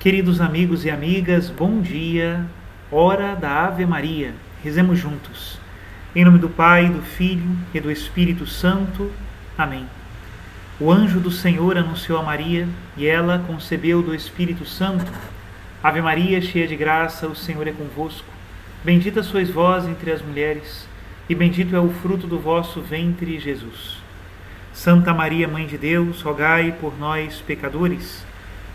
Queridos amigos e amigas, bom dia, hora da Ave Maria. Rezemos juntos. Em nome do Pai, do Filho e do Espírito Santo. Amém. O anjo do Senhor anunciou a Maria e ela concebeu do Espírito Santo. Ave Maria, cheia de graça, o Senhor é convosco. Bendita sois vós entre as mulheres, e bendito é o fruto do vosso ventre, Jesus. Santa Maria, Mãe de Deus, rogai por nós, pecadores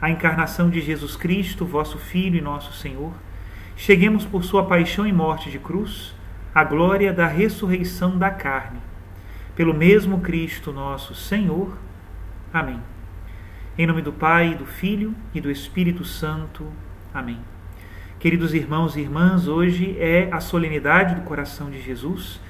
a encarnação de Jesus Cristo, vosso Filho e nosso Senhor, cheguemos por sua paixão e morte de cruz à glória da ressurreição da carne. Pelo mesmo Cristo nosso Senhor. Amém. Em nome do Pai, do Filho e do Espírito Santo. Amém. Queridos irmãos e irmãs, hoje é a solenidade do coração de Jesus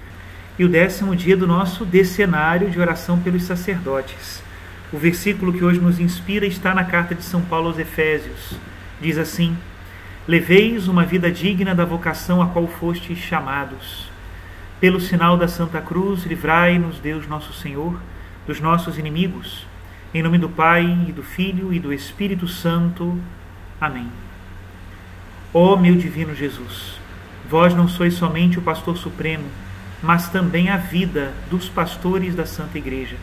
e o décimo dia do nosso decenário de oração pelos sacerdotes. O versículo que hoje nos inspira está na carta de São Paulo aos Efésios. Diz assim: Leveis uma vida digna da vocação a qual fostes chamados. Pelo sinal da Santa Cruz, livrai-nos, Deus nosso Senhor, dos nossos inimigos. Em nome do Pai, e do Filho e do Espírito Santo. Amém. Ó meu divino Jesus, vós não sois somente o pastor supremo, mas também a vida dos pastores da Santa Igreja.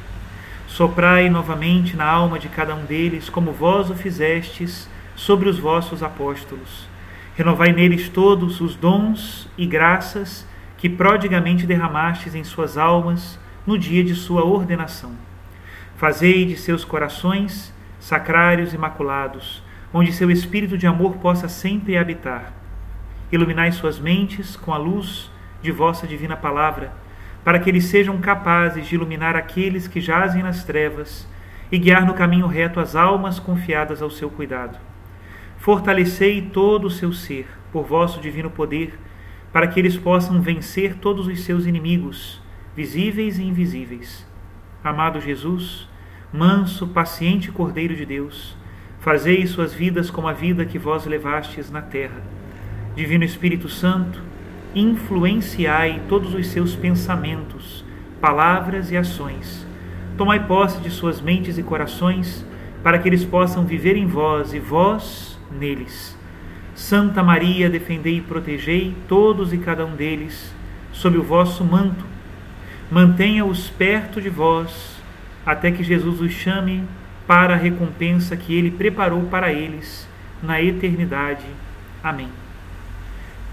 Soprai novamente na alma de cada um deles, como vós o fizestes sobre os vossos apóstolos. Renovai neles todos os dons e graças que prodigamente derramastes em suas almas no dia de sua ordenação. Fazei de seus corações sacrários imaculados, onde seu espírito de amor possa sempre habitar. Iluminai suas mentes com a luz de vossa divina palavra para que eles sejam capazes de iluminar aqueles que jazem nas trevas e guiar no caminho reto as almas confiadas ao seu cuidado. Fortalecei todo o seu ser por vosso divino poder, para que eles possam vencer todos os seus inimigos, visíveis e invisíveis. Amado Jesus, manso, paciente Cordeiro de Deus, fazei suas vidas como a vida que vós levastes na terra. Divino Espírito Santo, influenciai todos os seus pensamentos, palavras e ações. Tomai posse de suas mentes e corações, para que eles possam viver em vós e vós neles. Santa Maria, defendei e protegei todos e cada um deles sob o vosso manto. Mantenha-os perto de vós, até que Jesus os chame para a recompensa que ele preparou para eles na eternidade. Amém.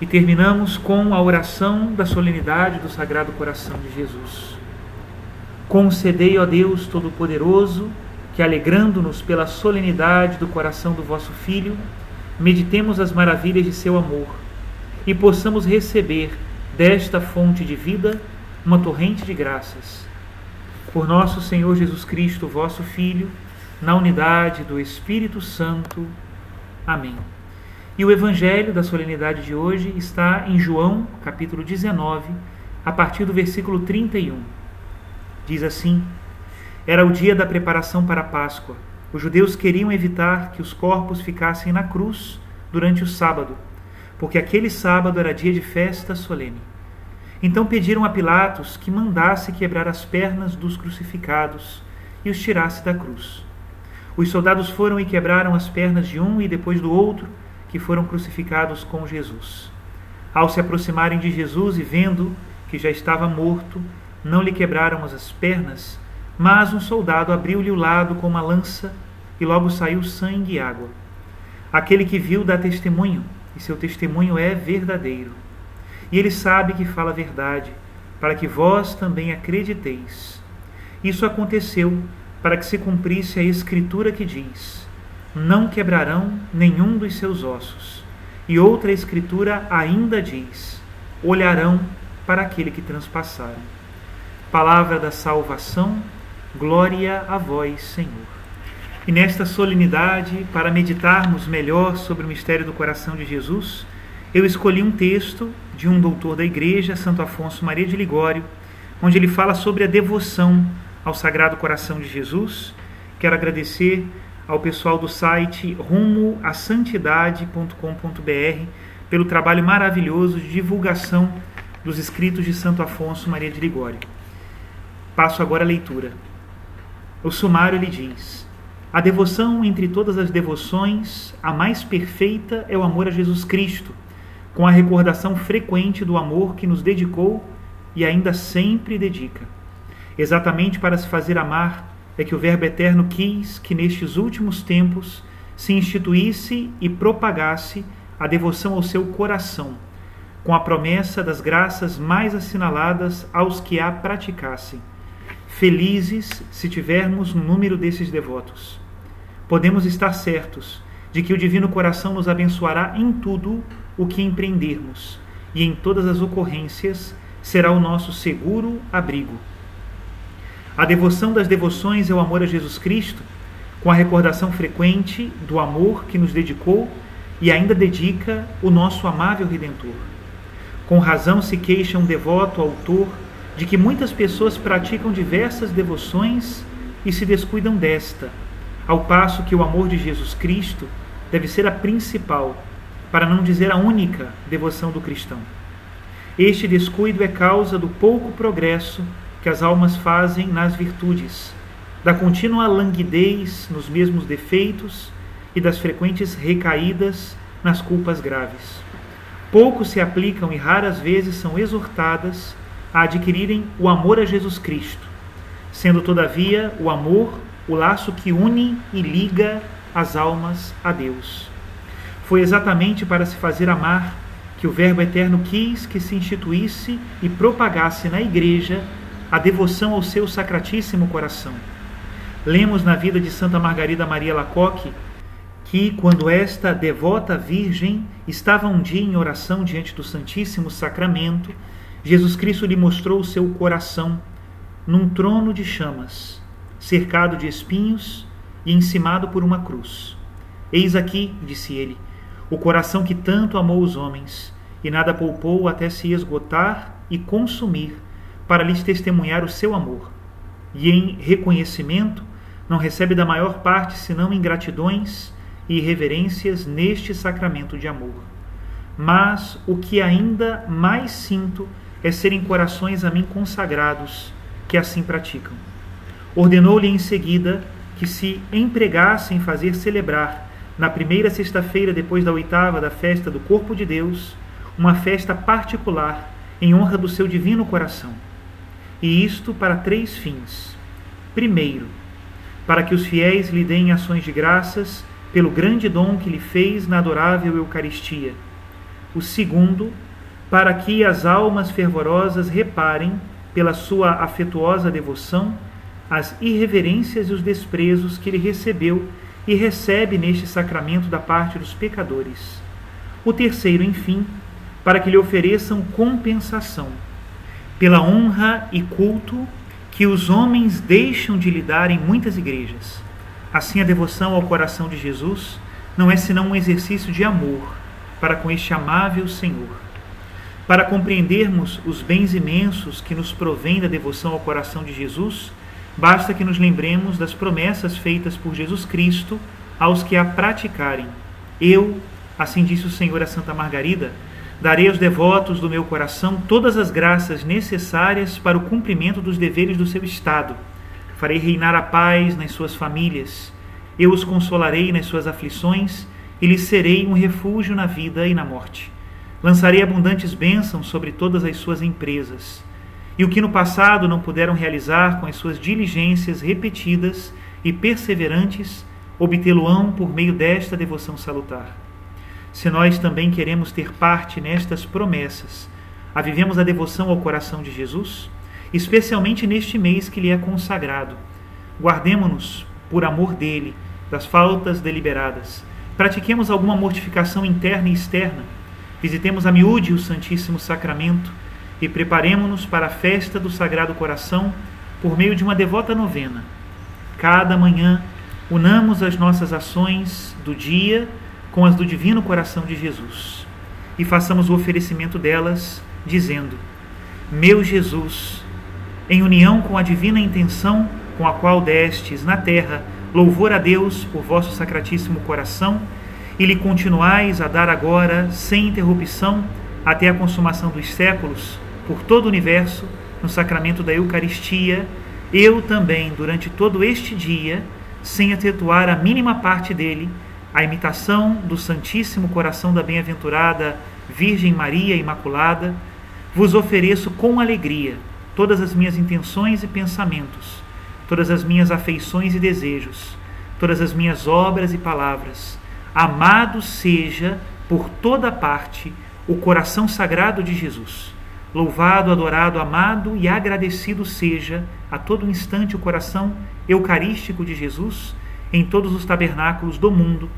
E terminamos com a oração da solenidade do Sagrado Coração de Jesus. Concedei, ó Deus Todo-Poderoso, que, alegrando-nos pela solenidade do coração do vosso Filho, meditemos as maravilhas de seu amor e possamos receber desta fonte de vida uma torrente de graças. Por nosso Senhor Jesus Cristo, vosso Filho, na unidade do Espírito Santo. Amém. E o evangelho da solenidade de hoje está em João, capítulo 19, a partir do versículo 31. Diz assim: Era o dia da preparação para a Páscoa. Os judeus queriam evitar que os corpos ficassem na cruz durante o sábado. porque aquele sábado era dia de festa solene. Então pediram a Pilatos que mandasse quebrar as pernas dos crucificados e os tirasse da cruz. Os soldados foram e quebraram as pernas de um e depois do outro, que foram crucificados com Jesus. Ao se aproximarem de Jesus e vendo que já estava morto, não lhe quebraram as pernas, mas um soldado abriu-lhe o lado com uma lança e logo saiu sangue e água. Aquele que viu dá testemunho, e seu testemunho é verdadeiro. E ele sabe que fala a verdade, para que vós também acrediteis. Isso aconteceu para que se cumprisse a escritura que diz: Não quebrarão nenhum dos seus ossos. E outra escritura ainda diz: Olharão para aquele que transpassaram. Palavra da salvação, glória a vós, Senhor. E nesta solenidade, para meditarmos melhor sobre o mistério do coração de Jesus, eu escolhi um texto de um doutor da Igreja, Santo Afonso Maria de Ligório, onde ele fala sobre a devoção ao Sagrado Coração de Jesus. Quero agradecer ao pessoal do site rumoassantidade.com.br pelo trabalho maravilhoso de divulgação dos escritos de Santo Afonso Maria de Ligório. Passo agora a leitura. O sumário lhe diz: A devoção entre todas as devoções, a mais perfeita é o amor a Jesus Cristo, com a recordação frequente do amor que nos dedicou e ainda sempre dedica. Exatamente para se fazer amar é que o Verbo Eterno quis que nestes últimos tempos se instituísse e propagasse a devoção ao seu coração, com a promessa das graças mais assinaladas aos que a praticassem. Felizes se tivermos no número desses devotos. Podemos estar certos de que o Divino Coração nos abençoará em tudo o que empreendermos, e em todas as ocorrências será o nosso seguro abrigo. A devoção das devoções é o amor a Jesus Cristo, com a recordação frequente do amor que nos dedicou e ainda dedica o nosso amável Redentor. Com razão se queixa um devoto autor de que muitas pessoas praticam diversas devoções e se descuidam desta, ao passo que o amor de Jesus Cristo deve ser a principal, para não dizer a única devoção do cristão. Este descuido é causa do pouco progresso que as almas fazem nas virtudes, da contínua languidez nos mesmos defeitos e das frequentes recaídas nas culpas graves. Poucos se aplicam e raras vezes são exortadas a adquirirem o amor a Jesus Cristo, sendo todavia o amor o laço que une e liga as almas a Deus. Foi exatamente para se fazer amar que o Verbo Eterno quis que se instituísse e propagasse na Igreja a devoção ao seu sacratíssimo coração. Lemos na vida de Santa Margarida Maria Lacoque que, quando esta devota virgem estava um dia em oração diante do Santíssimo Sacramento, Jesus Cristo lhe mostrou o seu coração num trono de chamas, cercado de espinhos e encimado por uma cruz. Eis aqui, disse ele, o coração que tanto amou os homens e nada poupou até se esgotar e consumir para lhes testemunhar o seu amor. E em reconhecimento, não recebe da maior parte senão ingratidões e irreverências neste sacramento de amor. Mas o que ainda mais sinto é serem corações a mim consagrados que assim praticam. Ordenou-lhe em seguida que se empregasse em fazer celebrar, na primeira sexta-feira depois da oitava da festa do Corpo de Deus, uma festa particular em honra do seu divino coração e isto para três fins. Primeiro, para que os fiéis lhe deem ações de graças pelo grande dom que lhe fez na adorável Eucaristia. O segundo, para que as almas fervorosas reparem, pela sua afetuosa devoção, as irreverências e os desprezos que ele recebeu e recebe neste sacramento da parte dos pecadores. O terceiro, enfim, para que lhe ofereçam compensação pela honra e culto que os homens deixam de lhe dar em muitas igrejas. Assim, a devoção ao coração de Jesus não é senão um exercício de amor para com este amável Senhor. Para compreendermos os bens imensos que nos provém da devoção ao coração de Jesus, basta que nos lembremos das promessas feitas por Jesus Cristo aos que a praticarem. Eu Assim disse o Senhor a Santa Margarida: Darei aos devotos do meu coração todas as graças necessárias para o cumprimento dos deveres do seu Estado. Farei reinar a paz nas suas famílias. Eu os consolarei nas suas aflições e lhes serei um refúgio na vida e na morte. Lançarei abundantes bênçãos sobre todas as suas empresas. E o que no passado não puderam realizar com as suas diligências repetidas e perseverantes, obtê-lo-ão por meio desta devoção salutar. Se nós também queremos ter parte nestas promessas, avivemos a devoção ao coração de Jesus, especialmente neste mês que lhe é consagrado. Guardemo-nos, por amor dele, das faltas deliberadas. Pratiquemos alguma mortificação interna e externa. Visitemos a miúde o Santíssimo Sacramento e preparemos-nos para a festa do Sagrado Coração por meio de uma devota novena. Cada manhã, unamos as nossas ações do dia com as do Divino Coração de Jesus e façamos o oferecimento delas, dizendo: Meu Jesus, em união com a divina intenção com a qual destes na terra louvor a Deus por vosso sacratíssimo coração e lhe continuais a dar agora, sem interrupção, até a consumação dos séculos, por todo o universo, no sacramento da Eucaristia, eu também, durante todo este dia, sem atetuar a mínima parte dele, a imitação do Santíssimo Coração da Bem-aventurada Virgem Maria Imaculada, vos ofereço com alegria todas as minhas intenções e pensamentos, todas as minhas afeições e desejos, todas as minhas obras e palavras. Amado seja por toda parte o coração sagrado de Jesus. Louvado, adorado, amado e agradecido seja a todo instante o coração eucarístico de Jesus em todos os tabernáculos do mundo,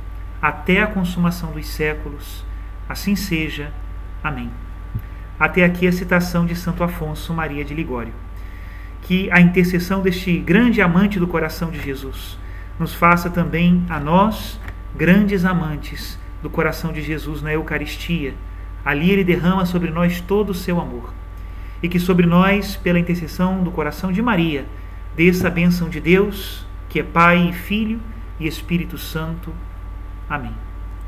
até a consumação dos séculos. Assim seja. Amém. Até aqui a citação de Santo Afonso Maria de Ligório. Que a intercessão deste grande amante do coração de Jesus nos faça também a nós, grandes amantes do coração de Jesus na Eucaristia. Ali ele derrama sobre nós todo o seu amor. E que sobre nós, pela intercessão do coração de Maria, desça a bênção de Deus, que é Pai e Filho e Espírito Santo. Amém.